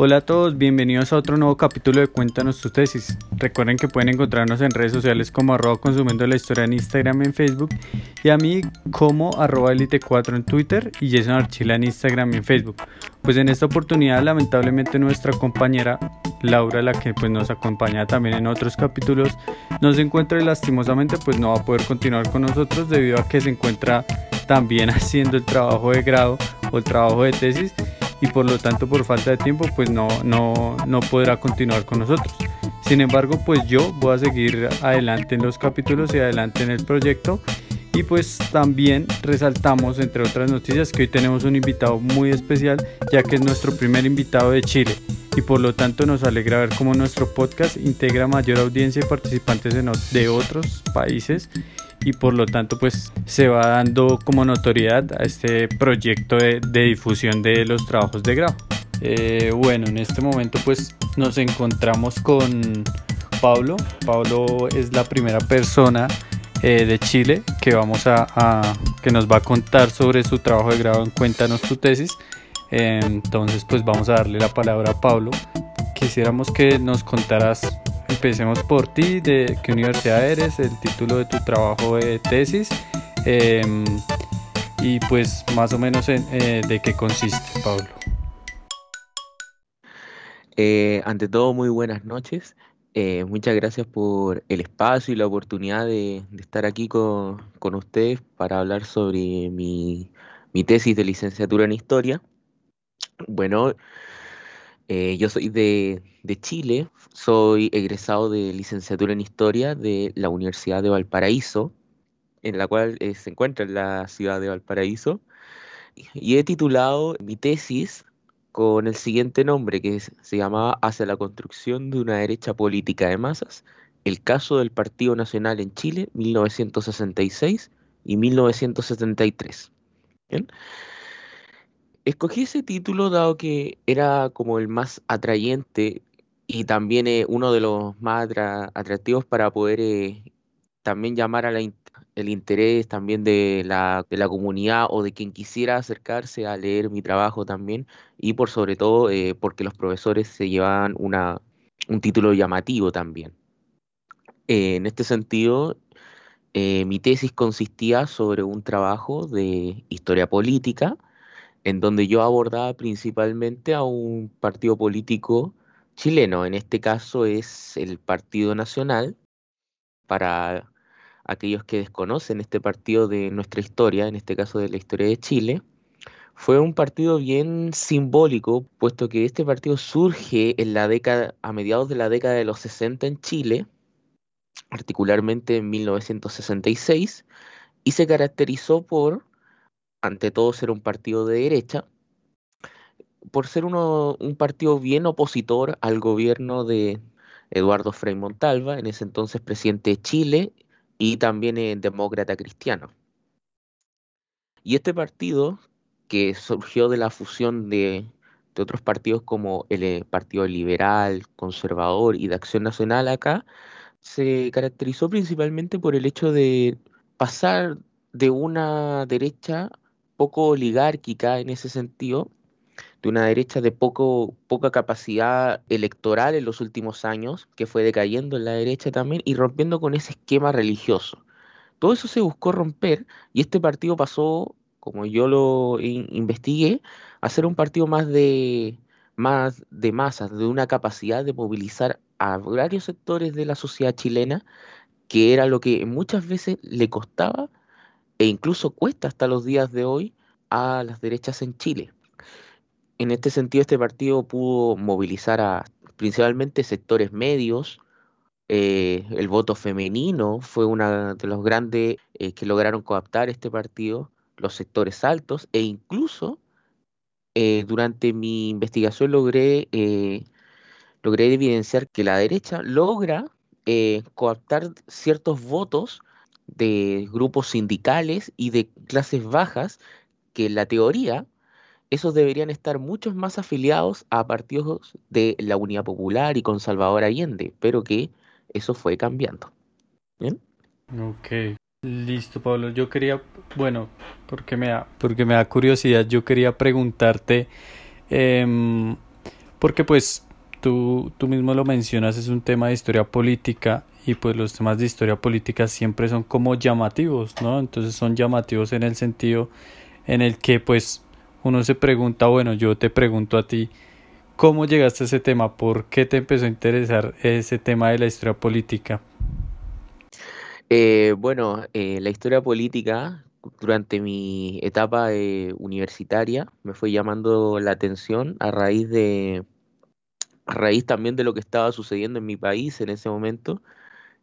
Hola a todos, bienvenidos a otro nuevo capítulo de Cuéntanos tu tesis. Recuerden que pueden encontrarnos en redes sociales como arroba consumiendo la historia en Instagram y en Facebook y a mí como arroba elite4 en Twitter y Jason Archila en Instagram y en Facebook. Pues en esta oportunidad lamentablemente nuestra compañera Laura, la que pues nos acompaña también en otros capítulos, no se encuentra y lastimosamente pues no va a poder continuar con nosotros debido a que se encuentra también haciendo el trabajo de grado o el trabajo de tesis y por lo tanto por falta de tiempo pues no, no, no podrá continuar con nosotros. Sin embargo pues yo voy a seguir adelante en los capítulos y adelante en el proyecto y pues también resaltamos entre otras noticias que hoy tenemos un invitado muy especial ya que es nuestro primer invitado de Chile y por lo tanto nos alegra ver cómo nuestro podcast integra mayor audiencia y participantes de otros países y por lo tanto pues se va dando como notoriedad a este proyecto de, difusión de los trabajos de grado. Eh, bueno, en este momento pues nos encontramos con Pablo. Pablo es la primera persona eh, de Chile que vamos a, que nos va a contar sobre su trabajo de grado en Cuéntanos tu tesis. entonces pues vamos a darle la palabra a Pablo. Quisiéramos que nos contaras Empecemos por ti, de qué universidad eres, el título de tu trabajo de tesis em, y pues más o menos eh, de qué consiste, Pablo. Eh, ante todo, muy buenas noches. Eh, muchas gracias por el espacio y la oportunidad de, estar aquí con, ustedes para hablar sobre mi, mi tesis de licenciatura en historia. Bueno, eh, yo soy de, Chile, soy egresado de licenciatura en Historia de la Universidad de Valparaíso, en la cual eh, se encuentra en la ciudad de Valparaíso, y he titulado mi tesis con el siguiente nombre, que se llamaba Hacia la construcción de una derecha política de masas, el caso del Partido Nacional en Chile, 1966 y 1973. ¿Bien? Escogí ese título dado que era como el más atrayente y también eh, uno de los más atractivos para poder eh, también llamar a el interés también de la, de la comunidad o de quien quisiera acercarse a leer mi trabajo también y por sobre todo eh, porque los profesores se llevaban una, un título llamativo también. en este sentido, mi tesis consistía sobre un trabajo de historia política en donde yo abordaba principalmente a un partido político chileno, en este caso es el Partido Nacional, para aquellos que desconocen este partido de nuestra historia, en este caso de la historia de Chile, fue un partido bien simbólico, puesto que este partido surge a mediados de la década de los 60 en Chile, particularmente en 1966, y se caracterizó por ante todo ser un partido de derecha, por ser un partido bien opositor al gobierno de Eduardo Frei Montalva, en ese entonces presidente de Chile y también demócrata cristiano. Y este partido, que surgió de la fusión de, de otros partidos como el eh, Partido Liberal, Conservador y de Acción Nacional acá, se caracterizó principalmente por el hecho de pasar de una derecha poco oligárquica en ese sentido, de una derecha de poco, poca capacidad electoral en los últimos años, que fue decayendo en la derecha también y rompiendo con ese esquema religioso. Todo eso se buscó romper y este partido pasó, como yo lo investigué, a ser un partido más de, más de masas, de una capacidad de movilizar a varios sectores de la sociedad chilena, que era lo que muchas veces le costaba e incluso cuesta hasta los días de hoy a las derechas en Chile. En este sentido, este partido pudo movilizar a principalmente sectores medios. Eh, el voto femenino fue uno de los grandes eh, que lograron coaptar este partido, los sectores altos, e incluso eh, durante mi investigación logré, logré evidenciar que la derecha logra coaptar ciertos votos de grupos sindicales y de clases bajas que en la teoría esos deberían estar muchos más afiliados a partidos de la Unidad Popular y con Salvador Allende, pero que eso fue cambiando. ¿Bien? Ok, listo Pablo. Yo quería, bueno, porque me da, porque me da curiosidad, yo quería preguntarte, em, porque pues tú, tú mismo lo mencionas, es un tema de historia política y pues los temas de historia política siempre son como llamativos, ¿no? Entonces son llamativos en el sentido en el que pues uno se pregunta, bueno, yo te pregunto a ti, ¿cómo llegaste a ese tema? ¿Por qué te empezó a interesar ese tema de la historia política? Eh, bueno, eh, la historia política durante mi etapa eh, universitaria me fue llamando la atención a raíz de a raíz también de lo que estaba sucediendo en mi país en ese momento,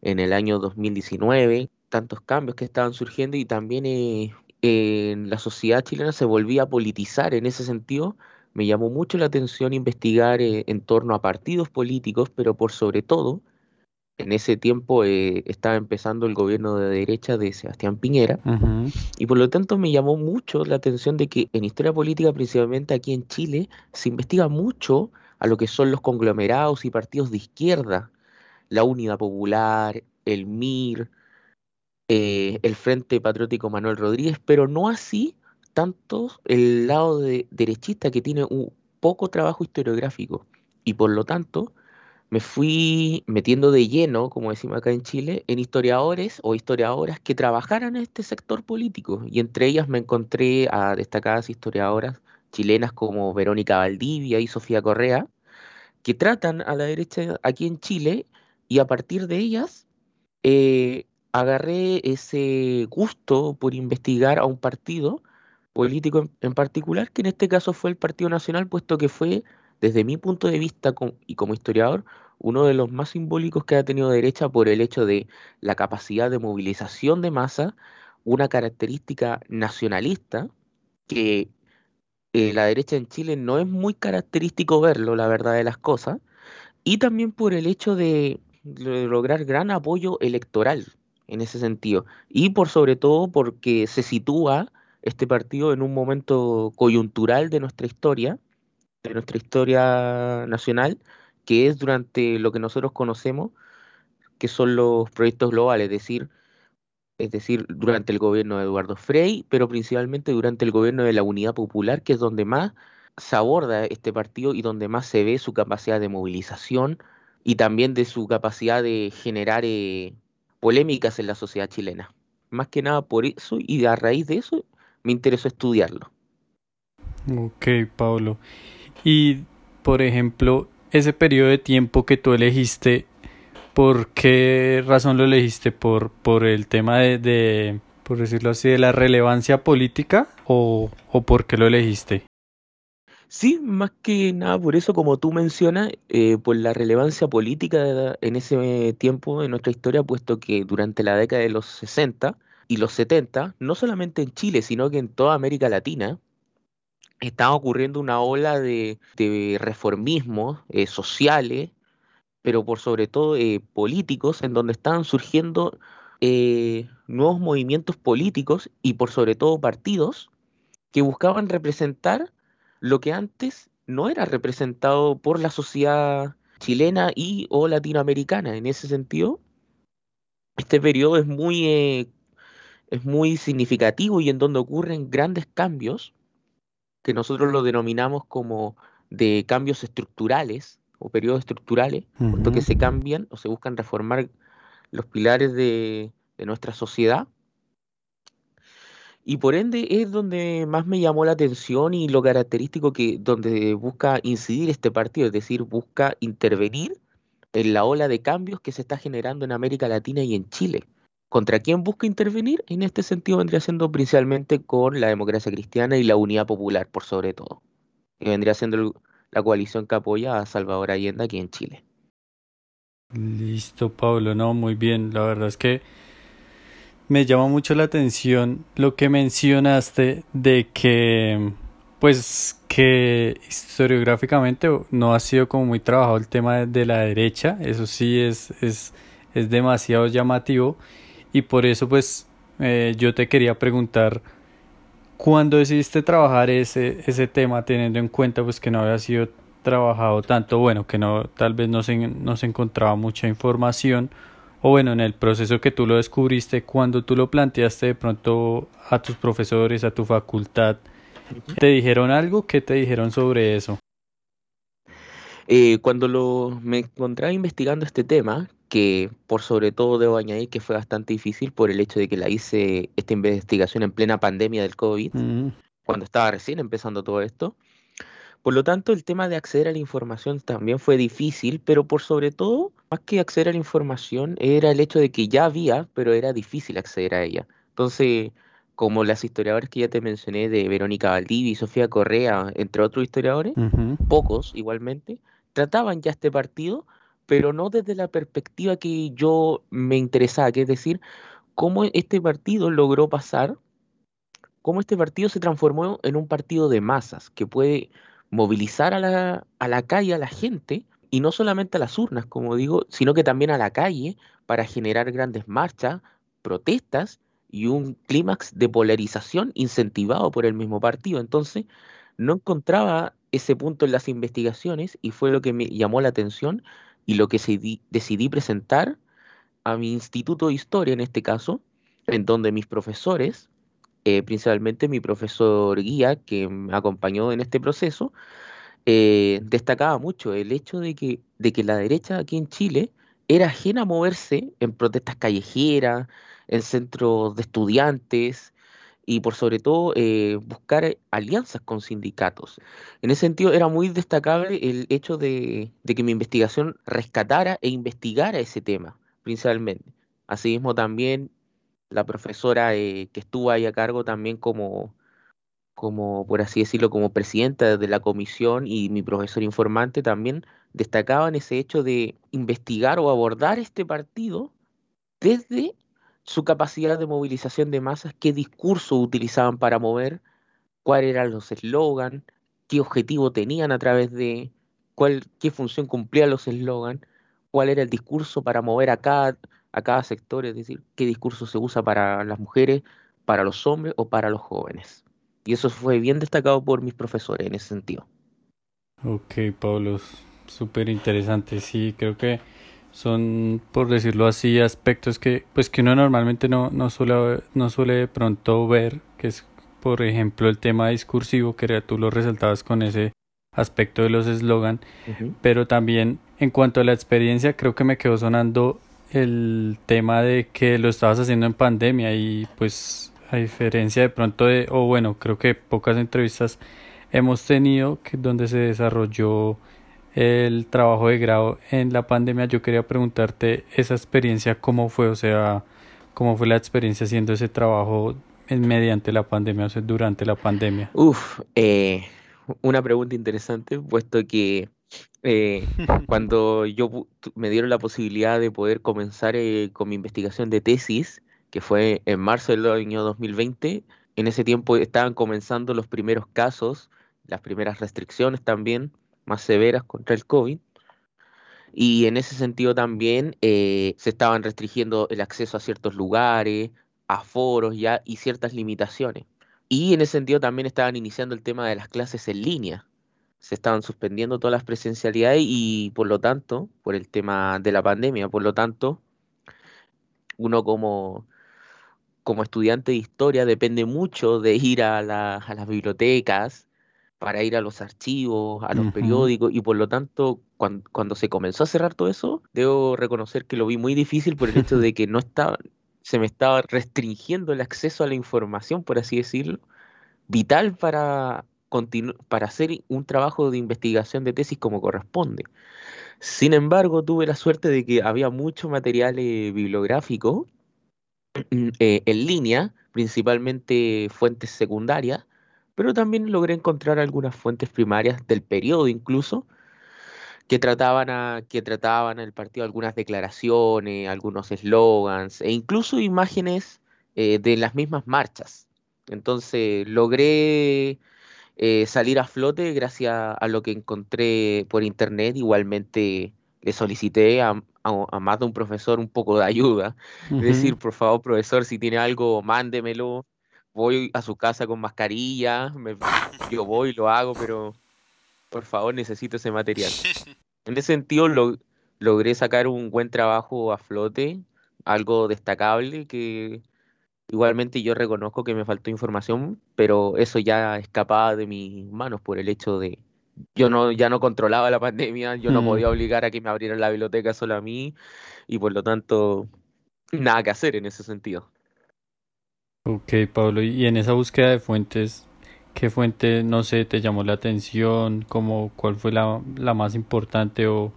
en el año 2019, tantos cambios que estaban surgiendo y también en la sociedad chilena se volvía a politizar en ese sentido. Me llamó mucho la atención investigar en torno a partidos políticos, pero por sobre todo en ese tiempo eh, estaba empezando el gobierno de derecha de Sebastián Piñera y por lo tanto me llamó mucho la atención de que en historia política, principalmente aquí en Chile, se investiga mucho a lo que son los conglomerados y partidos de izquierda, la Unidad Popular, el MIR, eh, el Frente Patriótico Manuel Rodríguez, pero no así tanto el lado de derechista que tiene un poco trabajo historiográfico y por lo tanto me fui metiendo de lleno, como decimos acá en Chile, en historiadores o historiadoras que trabajaran en este sector político. Y entre ellas me encontré a destacadas historiadoras chilenas como Verónica Valdivia y Sofía Correa, que tratan a la derecha aquí en Chile y a partir de ellas eh, agarré ese gusto por investigar a un partido político en particular, que en este caso fue el Partido Nacional, puesto que fue desde mi punto de vista y como historiador, uno de los más simbólicos que ha tenido derecha por el hecho de la capacidad de movilización de masa, una característica nacionalista que eh, la derecha en Chile no es muy característico verlo, la verdad de las cosas, y también por el hecho de, de lograr gran apoyo electoral en ese sentido, y por sobre todo porque se sitúa este partido en un momento coyuntural de nuestra historia, de nuestra historia nacional, que es durante lo que nosotros conocemos, que son los proyectos globales, es decir, es decir, durante el gobierno de Eduardo Frei, pero principalmente durante el gobierno de la Unidad Popular, que es donde más se aborda este partido y donde más se ve su capacidad de movilización y también de su capacidad de generar eh, polémicas en la sociedad chilena. Más que nada por eso y a raíz de eso me interesó estudiarlo. Ok, Pablo. Y, por ejemplo, ese periodo de tiempo que tú elegiste, ¿por qué razón lo elegiste? ¿Por, por el tema de, por decirlo así, de la relevancia política o, o por qué lo elegiste? Sí, más que nada por eso, como tú mencionas, eh, por la relevancia política en ese tiempo de nuestra historia, puesto que durante la década de los 60 y los 70, no solamente en Chile, sino que en toda América Latina, estaba ocurriendo una ola de, reformismos eh, sociales, pero por sobre todo eh, políticos, en donde estaban surgiendo eh, nuevos movimientos políticos y por sobre todo partidos que buscaban representar lo que antes no era representado por la sociedad chilena y o latinoamericana. En ese sentido, este periodo es muy, es muy significativo y en donde ocurren grandes cambios que nosotros lo denominamos como de cambios estructurales o periodos estructurales, uh que se cambian o se buscan reformar los pilares de, nuestra sociedad. Y por ende es donde más me llamó la atención y lo característico que donde busca incidir este partido, es decir, busca intervenir en la ola de cambios que se está generando en América Latina y en Chile. ¿Contra quién busca intervenir? En este sentido vendría siendo principalmente con la democracia cristiana y la unidad popular, por sobre todo. Y vendría siendo la coalición que apoya a Salvador Allende aquí en Chile. Listo, Pablo, no, muy bien. La verdad es que me llama mucho la atención lo que mencionaste de que, pues, que historiográficamente no ha sido como muy trabajado el tema de la derecha. Eso sí es, es, es demasiado llamativo. Y por eso pues eh, yo te quería preguntar cuándo decidiste trabajar ese, ese tema teniendo en cuenta pues que no había sido trabajado tanto, bueno, que no tal vez no se, no se encontraba mucha información o bueno, en el proceso que tú lo descubriste, cuando tú lo planteaste de pronto a tus profesores, a tu facultad, ¿te dijeron algo? ¿Qué te dijeron sobre eso? Eh, cuando lo, me encontraba investigando este tema, que por sobre todo debo añadir que fue bastante difícil por el hecho de que la hice esta investigación en plena pandemia del COVID, Mm, cuando estaba recién empezando todo esto. Por lo tanto, el tema de acceder a la información también fue difícil, pero por sobre todo, más que acceder a la información, era el hecho de que ya había, pero era difícil acceder a ella. Entonces, como las historiadoras que ya te mencioné, de Verónica Valdivia y Sofía Correa, entre otros historiadores, pocos igualmente, trataban ya este partido, pero no desde la perspectiva que yo me interesaba, que es decir, cómo este partido logró pasar cómo este partido se transformó en un partido de masas que puede movilizar a la, a la calle a la gente y no solamente a las urnas, como digo, sino que también a la calle para generar grandes marchas, protestas y un clímax de polarización incentivado por el mismo partido. Entonces, no encontraba ese punto en las investigaciones y fue lo que me llamó la atención y lo que decidí presentar a mi instituto de historia en este caso, en donde mis profesores eh, principalmente mi profesor guía, que me acompañó en este proceso, eh, destacaba mucho el hecho de que, de que la derecha aquí en Chile era ajena a moverse en protestas callejeras, en centros de estudiantes y por sobre todo eh, buscar alianzas con sindicatos. En ese sentido era muy destacable el hecho de, de que mi investigación rescatara e investigara ese tema, principalmente. Asimismo también la profesora eh, que estuvo ahí a cargo también como, como, por así decirlo, como presidenta de la comisión y mi profesor informante también destacaban ese hecho de investigar o abordar este partido desde su capacidad de movilización de masas, qué discurso utilizaban para mover, cuáles eran los eslogans, qué objetivo tenían a través de, cuál, qué función cumplían los eslogans, cuál era el discurso para mover a cada, a cada sector, es decir, qué discurso se usa para las mujeres, para los hombres o para los jóvenes. Y eso fue bien destacado por mis profesores en ese sentido. Ok, Pablo, súper interesante. Sí, creo que son, por decirlo así, aspectos que, pues, que uno normalmente no, no suele, no suele de pronto ver, que es, por ejemplo, el tema discursivo, que era- tú lo resaltabas con ese aspecto de los eslogan, pero también en cuanto a la experiencia, creo que me quedó sonando el tema de que lo estabas haciendo en pandemia y pues a diferencia de pronto de, o bueno, creo que pocas entrevistas hemos tenido que donde se desarrolló el trabajo de grado en la pandemia, yo quería preguntarte esa experiencia, ¿cómo fue? O sea, ¿cómo fue la experiencia haciendo ese trabajo en- mediante la pandemia, o sea, durante la pandemia? Uf, eh, una pregunta interesante, puesto que eh, cuando yo me dieron la posibilidad de poder comenzar eh, con mi investigación de tesis, que fue en marzo del año 2020, en ese tiempo estaban comenzando los primeros casos, las primeras restricciones también más severas contra el COVID. Y en ese sentido también eh, se estaban restringiendo el acceso a ciertos lugares, a foros ya y ciertas limitaciones. Y en ese sentido también estaban iniciando el tema de las clases en línea. Se estaban suspendiendo todas las presencialidades y por lo tanto, por el tema de la pandemia, por lo tanto, uno como, como estudiante de historia depende mucho de ir a la- a las bibliotecas para ir a los archivos, a los periódicos, y por lo tanto, cuan- cuando, se comenzó a cerrar todo eso, debo reconocer que lo vi muy difícil por el hecho de que no estaba, se me estaba restringiendo el acceso a la información, por así decirlo, vital para para hacer un trabajo de investigación de tesis como corresponde. Sin embargo, tuve la suerte de que había mucho material eh, bibliográfico eh, en línea, principalmente fuentes secundarias, pero también logré encontrar algunas fuentes primarias del periodo incluso, que trataban a, el partido algunas declaraciones, algunos eslogans e incluso imágenes eh, de las mismas marchas. Entonces logré eh, salir a flote gracias a lo que encontré por internet. Igualmente le solicité a, a- a más de un profesor un poco de ayuda. Es decir, por favor, profesor, si tiene algo, mándemelo. Voy a su casa con mascarilla, me- yo voy, lo hago, pero por favor necesito ese material. En ese sentido, lo- logré sacar un buen trabajo a flote, algo destacable que Igualmente yo reconozco que me faltó información, pero eso ya escapaba de mis manos por el hecho de, yo no, ya no controlaba la pandemia, yo no mm. podía obligar a que me abrieran la biblioteca solo a mí y por lo tanto nada que hacer en ese sentido. Ok, Pablo, y en esa búsqueda de fuentes, ¿qué fuente, no sé, te llamó la atención? ¿Cómo, ¿Cuál fue la, la más importante o,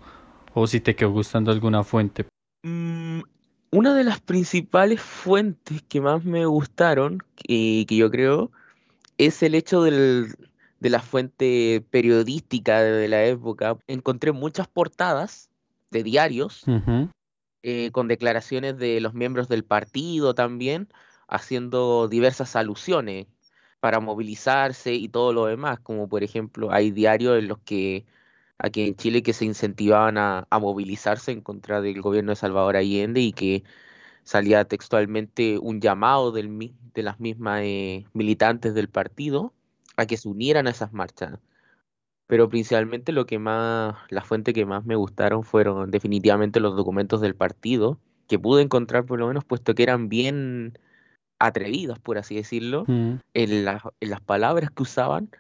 o si te quedó gustando alguna fuente? Mm, una de las principales fuentes que más me gustaron, y que yo creo, es el hecho del, de la fuente periodística de la época. Encontré muchas portadas de diarios eh, con declaraciones de los miembros del partido también, haciendo diversas alusiones para movilizarse y todo lo demás, como por ejemplo hay diarios en los que aquí en Chile que se incentivaban a, movilizarse en contra del gobierno de Salvador Allende y que salía textualmente un llamado del, de las mismas eh, militantes del partido a que se unieran a esas marchas. Pero principalmente lo que más, la fuente que más me gustaron fueron definitivamente los documentos del partido, que pude encontrar por lo menos, puesto que eran bien atrevidos, por así decirlo, mm. en, en las palabras que usaban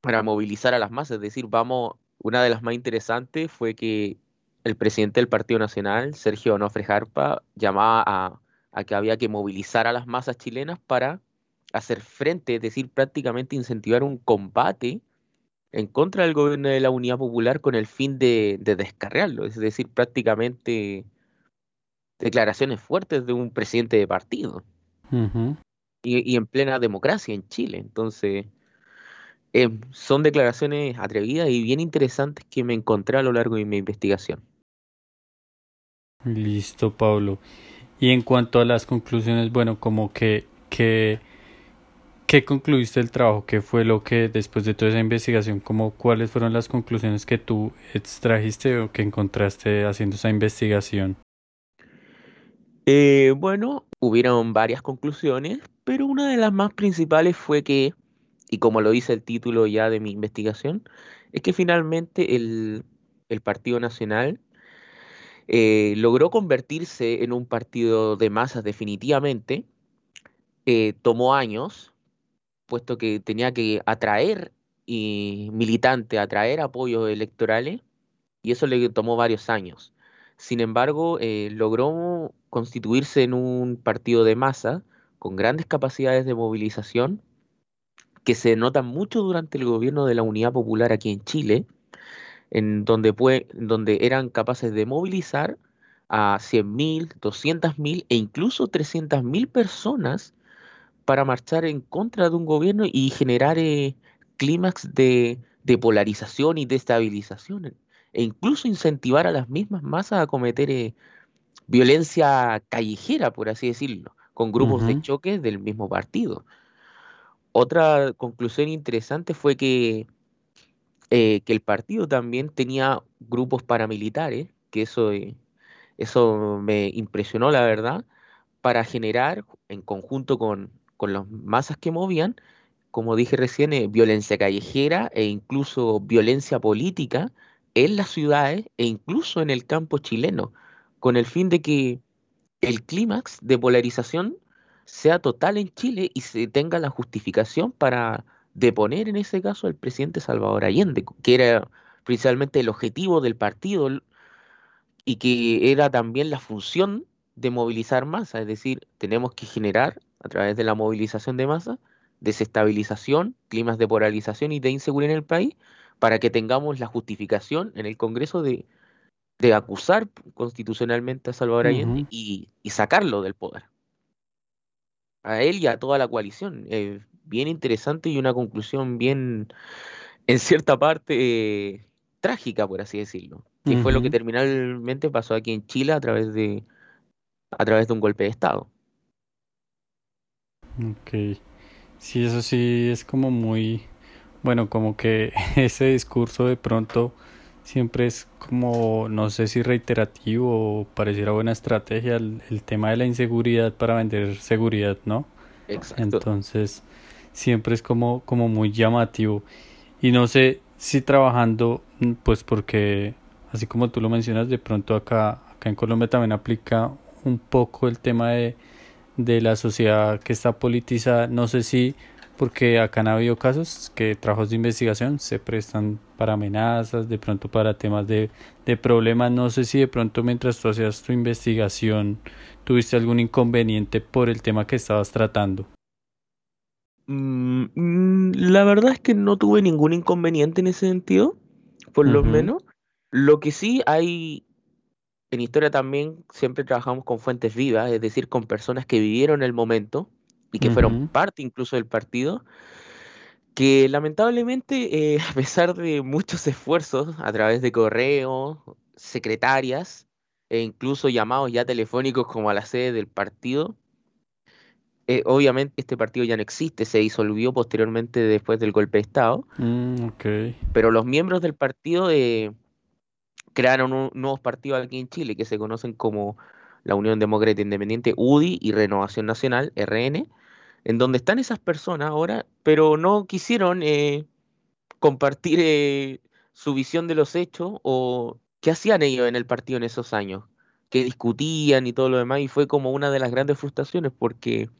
para movilizar a las masas. Es decir, vamos, una de las más interesantes fue que el presidente del Partido Nacional, Sergio Onofre Jarpa, llamaba a, a que había que movilizar a las masas chilenas para hacer frente, es decir, prácticamente incentivar un combate en contra del gobierno de la Unidad Popular con el fin de, descargarlo, es decir, prácticamente declaraciones fuertes de un presidente de partido y, en plena democracia en Chile. Entonces, em, son declaraciones atrevidas y bien interesantes que me encontré a lo largo de mi investigación. Listo, Pablo. Y en cuanto a las conclusiones, bueno, como que, que ¿Qué concluiste del trabajo? ¿Qué fue lo que después de toda esa investigación, como cuáles fueron las conclusiones que tú extrajiste o que encontraste haciendo esa investigación? Eh, bueno, hubieron varias conclusiones, pero una de las más principales fue que, y como lo dice el título ya de mi investigación, es que finalmente el, Partido Nacional eh, logró convertirse en un partido de masas definitivamente. Eh, tomó años, puesto que tenía que atraer y militante, atraer apoyos electorales, y eso le tomó varios años. Sin embargo, eh, logró constituirse en un partido de masa con grandes capacidades de movilización que se notan mucho durante el gobierno de la Unidad Popular aquí en Chile, en donde, donde eran capaces de movilizar a 100.000, 200.000 e incluso 300.000 personas para marchar en contra de un gobierno y generar eh, clímax de, polarización y de estabilización, e incluso incentivar a las mismas masas a cometer eh, violencia callejera, por así decirlo, con grupos de choque del mismo partido. Otra conclusión interesante fue que, eh, que el partido también tenía grupos paramilitares, que eso, eso me impresionó, la verdad, para generar, en conjunto con, con las masas que movían, como dije recién, eh, violencia callejera e incluso violencia política en las ciudades e incluso en el campo chileno, con el fin de que el clímax de polarización sea total en Chile y se tenga la justificación para deponer en ese caso al presidente Salvador Allende, que era principalmente el objetivo del partido y que era también la función de movilizar masas, es decir, tenemos que generar a través de la movilización de masa, desestabilización, climas de polarización y de inseguridad en el país, para que tengamos la justificación en el Congreso de, acusar constitucionalmente a Salvador Allende y, sacarlo del poder. A él y a toda la coalición. bien interesante y una conclusión bien, en cierta parte, trágica, por así decirlo. Que fue lo que terminalmente pasó aquí en Chile a través de, a través de un golpe de Estado. Ok. Sí, eso sí es como muy, bueno, como que ese discurso de pronto siempre es como, no sé si reiterativo o pareciera buena estrategia el, tema de la inseguridad para vender seguridad, ¿no? Exacto. Entonces, siempre es como, como muy llamativo. Y no sé si trabajando, pues porque, así como tú lo mencionas, de pronto acá, acá en Colombia también aplica un poco el tema de de la sociedad que está politizada. No sé si porque acá han habido casos que trabajos de investigación se prestan para amenazas, de pronto para temas de, de problemas. No sé si de pronto mientras tú hacías tu investigación tuviste algún inconveniente por el tema que estabas tratando. Mm, mm, la verdad es que no tuve ningún inconveniente en ese sentido, por lo menos. Lo que sí hay, en historia también siempre trabajamos con fuentes vivas, es decir, con personas que vivieron el momento y que fueron parte incluso del partido, que lamentablemente, eh, a pesar de muchos esfuerzos a través de correo, secretarias e incluso llamados ya telefónicos como a la sede del partido, eh, obviamente este partido ya no existe, se disolvió posteriormente después del golpe de Estado, mm, pero los miembros del partido eh, crearon un, nuevos partidos aquí en Chile que se conocen como la Unión Demócrata Independiente, UDI y Renovación Nacional, RN, en donde están esas personas ahora, pero no quisieron eh, compartir eh, su visión de los hechos o qué hacían ellos en el partido en esos años, que discutían y todo lo demás, y fue como una de las grandes frustraciones porque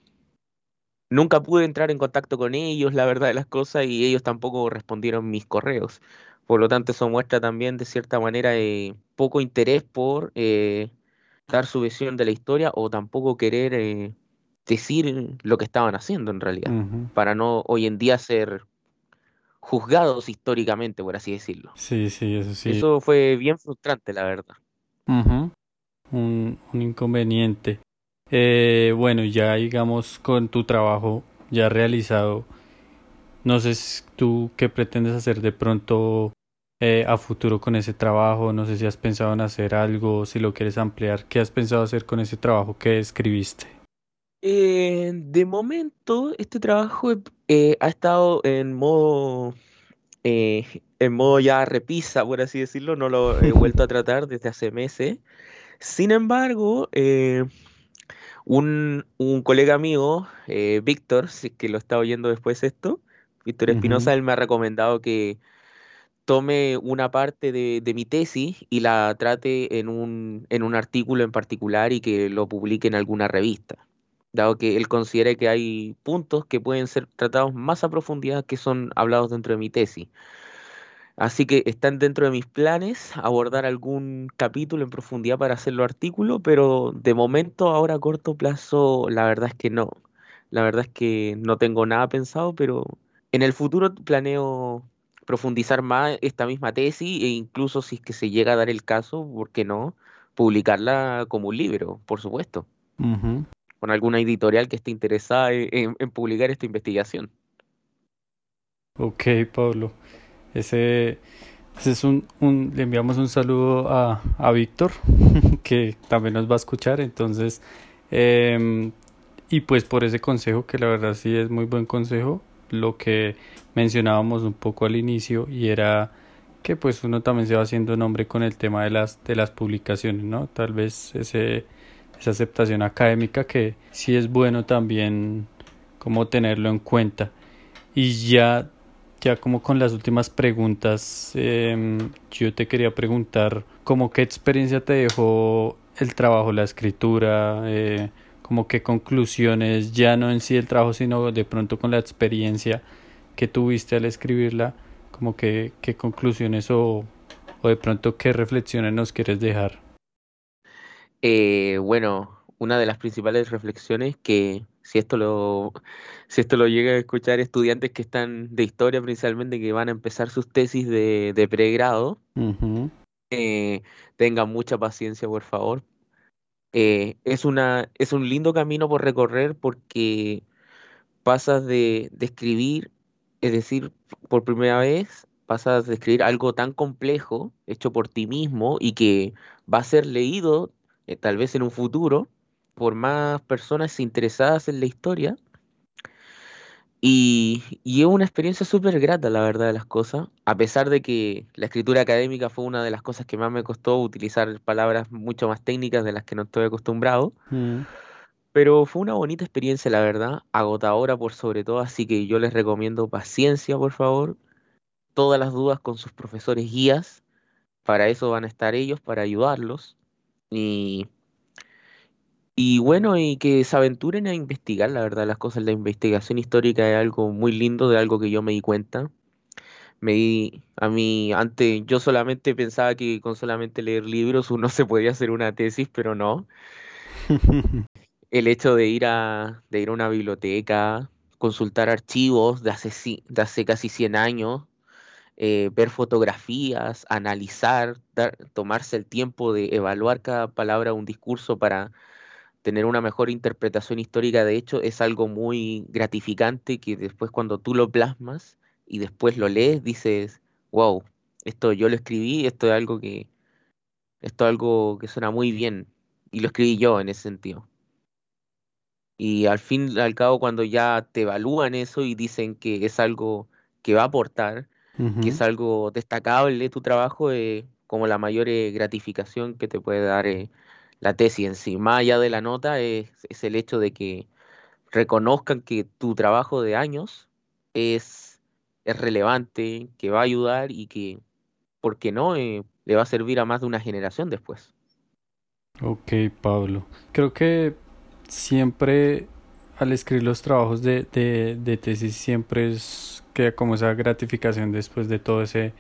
nunca pude entrar en contacto con ellos, la verdad de las cosas, y ellos tampoco respondieron mis correos. Por lo tanto, eso muestra también de cierta manera eh, poco interés por dar su visión de la historia o tampoco querer decir lo que estaban haciendo en realidad, para no hoy en día ser juzgados históricamente, por así decirlo. Sí, sí, eso sí. Eso fue bien frustrante, la verdad. un, inconveniente. Eh, bueno, ya digamos con tu trabajo ya realizado, no sé tú qué pretendes hacer de pronto eh, a futuro con ese trabajo, no sé si has pensado en hacer algo, si lo quieres ampliar, ¿qué has pensado hacer con ese trabajo que escribiste? Eh, de momento, este trabajo eh, ha estado en modo, eh, en modo ya repisa, por así decirlo, no lo he vuelto a tratar desde hace meses. Sin embargo, un, un, colega mío, Víctor, si que lo está oyendo después esto, Víctor Espinosa, él me ha recomendado que tome una parte de, de, mi tesis y la trate en un, en un artículo en particular y que lo publique en alguna revista dado que él considera que hay puntos que pueden ser tratados más a profundidad que son hablados dentro de mi tesis. Así que están dentro de mis planes abordar algún capítulo en profundidad para hacerlo artículo, pero de momento, ahora a corto plazo, la verdad es que no. La verdad es que no tengo nada pensado, pero en el futuro planeo profundizar más esta misma tesis e incluso si es que se llega a dar el caso, ¿por qué no? Publicarla como un libro, por supuesto con alguna editorial que esté interesada en, publicar esta investigación. Ok, Pablo. Ese, es un, le enviamos un saludo a, a Víctor, que también nos va a escuchar. Entonces, em, y pues por ese consejo, que la verdad sí es muy buen consejo, lo que mencionábamos un poco al inicio, y era que pues uno también se va haciendo nombre con el tema de las, de las publicaciones, ¿no? Tal vez ese esa aceptación académica que sí es bueno también como tenerlo en cuenta. Y ya, ya como con las últimas preguntas, em, yo te quería preguntar como qué experiencia te dejó el trabajo, la escritura, eh, como qué conclusiones, ya no en sí el trabajo, sino de pronto con la experiencia que tuviste al escribirla, como que qué conclusiones o, o de pronto qué reflexiones nos quieres dejar. Eh, bueno, una de las principales reflexiones que si esto lo, si esto lo llega a escuchar estudiantes que están de historia principalmente, que van a empezar sus tesis de, de pregrado, eh, tengan mucha paciencia, por favor. Eh, es, una, es un lindo camino por recorrer porque pasas de, de escribir, es decir, por primera vez, pasas de escribir algo tan complejo, hecho por ti mismo y que va a ser leído eh, tal vez en un futuro, por más personas interesadas en la historia. Y, y es una experiencia súper grata, la verdad de las cosas, a pesar de que la escritura académica fue una de las cosas que más me costó utilizar palabras mucho más técnicas de las que no estoy acostumbrado. Mm. Pero fue una bonita experiencia, la verdad, agotadora por sobre todo, así que yo les recomiendo paciencia, por favor, todas las dudas con sus profesores guías, para eso van a estar ellos, para ayudarlos. Y, Y bueno, y que se aventuren a investigar, la verdad, las cosas. La investigación histórica es algo muy lindo, de algo que yo me di cuenta. Me di, a mí, antes yo solamente pensaba que con solamente leer libros uno se podía hacer una tesis, pero no. El hecho de ir a, de ir a una biblioteca, consultar archivos de hace, de hace casi 100 años, eh, ver fotografías, analizar, tomarse el tiempo de evaluar cada palabra un discurso para tener una mejor interpretación histórica, de hecho, es algo muy gratificante que después cuando tú lo plasmas y después lo lees, dices, wow, esto yo lo escribí, esto es algo que, esto es algo que suena muy bien, y lo escribí yo en ese sentido. Y al fin al cabo, cuando ya te evalúan eso y dicen que es algo que va a aportar, que es algo destacable de tu trabajo, eh, como la mayor eh, gratificación que te puede dar eh, la tesis en sí. Más allá de la nota, es, el hecho de que reconozcan que tu trabajo de años es, es relevante, que va a ayudar y que, ¿por qué no?, le va a servir a más de una generación después. Ok, Pablo. Creo que siempre al escribir los trabajos de, de, tesis siempre es queda como esa gratificación después de todo ese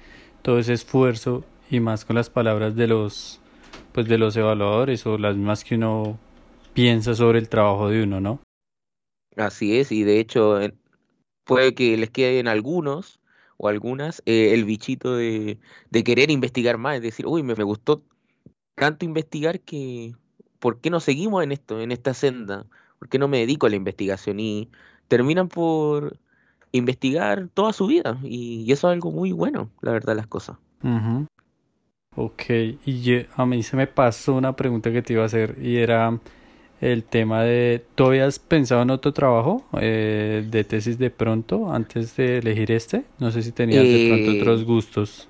todo ese esfuerzo y más con las palabras de los pues de los evaluadores o las más que uno piensa sobre el trabajo de uno, ¿no? Así es, y de hecho puede que les quede en algunos o algunas eh, el bichito de, de, querer investigar más, es decir, uy, me, me gustó tanto investigar que ¿por qué no seguimos en esto, en esta senda? ¿Por qué no me dedico a la investigación? Y terminan por investigar toda su vida. Y, eso es algo muy bueno, la verdad, las cosas. Ok, y a mí se me pasó una pregunta que te iba a hacer y era el tema de, ¿tú habías pensado en otro trabajo eh, de tesis de pronto antes de elegir este? No sé si tenías de pronto eh, otros gustos.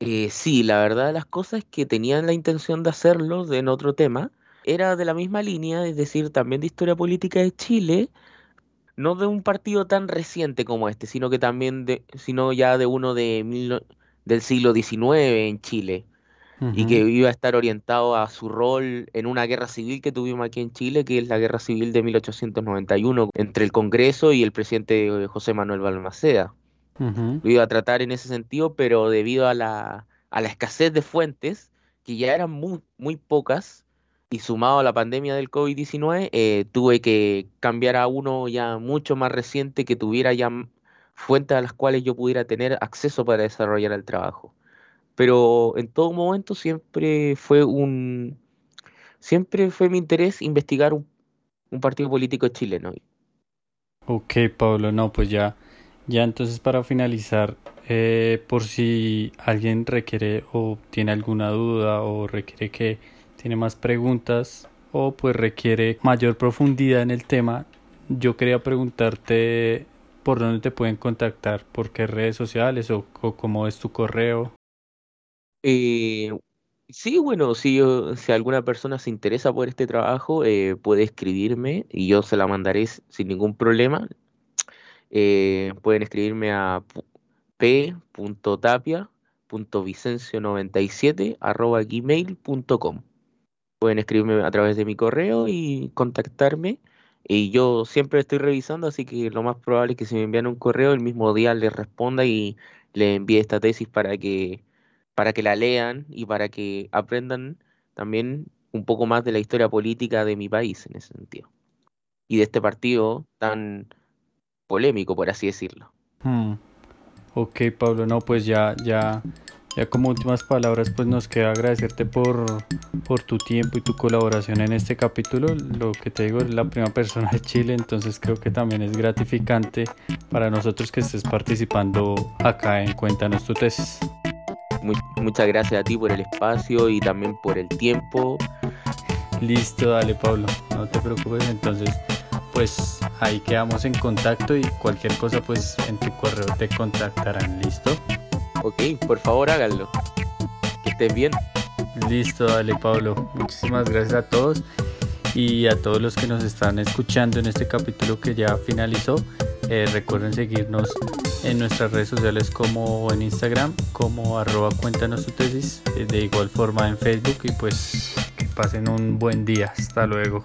Eh, sí, la verdad las cosas es que tenían la intención de hacerlo en otro tema, era de la misma línea, es decir, también de historia política de Chile, no de un partido tan reciente como este, sino que también de, sino ya de uno de del siglo XIX en Chile, y que iba a estar orientado a su rol en una guerra civil que tuvimos aquí en Chile, que es la guerra civil de 1891 entre el Congreso y el presidente José Manuel Balmaceda. Lo iba a tratar en ese sentido, pero debido a la, a la escasez de fuentes, que ya eran muy, muy pocas, y sumado a la pandemia del COVID-19, eh, tuve que cambiar a uno ya mucho más reciente que tuviera ya fuentes a las cuales yo pudiera tener acceso para desarrollar el trabajo. Pero en todo momento siempre fue un siempre fue mi interés investigar un, partido político chileno. Ok, Pablo, no, pues ya, ya entonces para finalizar, eh, por si alguien requiere o tiene alguna duda o requiere que tiene más preguntas o pues requiere mayor profundidad en el tema, yo quería preguntarte por dónde te pueden contactar, por qué redes sociales o, cómo es tu correo. Eh, sí, bueno, si, si alguna persona se interesa por este trabajo, eh, puede escribirme y yo se la mandaré sin ningún problema. Eh, pueden escribirme a p.tapia.vicencio97 arroba gmail.com pueden escribirme a través de mi correo y contactarme. Y yo siempre estoy revisando, así que lo más probable es que si me envían un correo, el mismo día les responda y les envíe esta tesis para que, para que la lean y para que aprendan también un poco más de la historia política de mi país en ese sentido. Y de este partido tan polémico, por así decirlo. Hmm. Ok, Pablo, no, pues ya, ya ya como últimas palabras, pues nos queda agradecerte por, por tu tiempo y tu colaboración en este capítulo. Lo que te digo, es la primera persona de Chile, entonces creo que también es gratificante para nosotros que estés participando acá en Cuéntanos tu tesis. muchas gracias a ti por el espacio y también por el tiempo. Listo, dale Pablo, no te preocupes, entonces pues ahí quedamos en contacto y cualquier cosa pues en tu correo te contactarán, ¿listo? Ok, por favor háganlo. Que estés bien. Listo, dale Pablo. Muchísimas gracias a todos y a todos los que nos están escuchando en este capítulo que ya finalizó. Eh, recuerden seguirnos en nuestras redes sociales como en Instagram, como arroba cuéntanos tu tesis, eh, de igual forma en Facebook y pues que pasen un buen día. Hasta luego.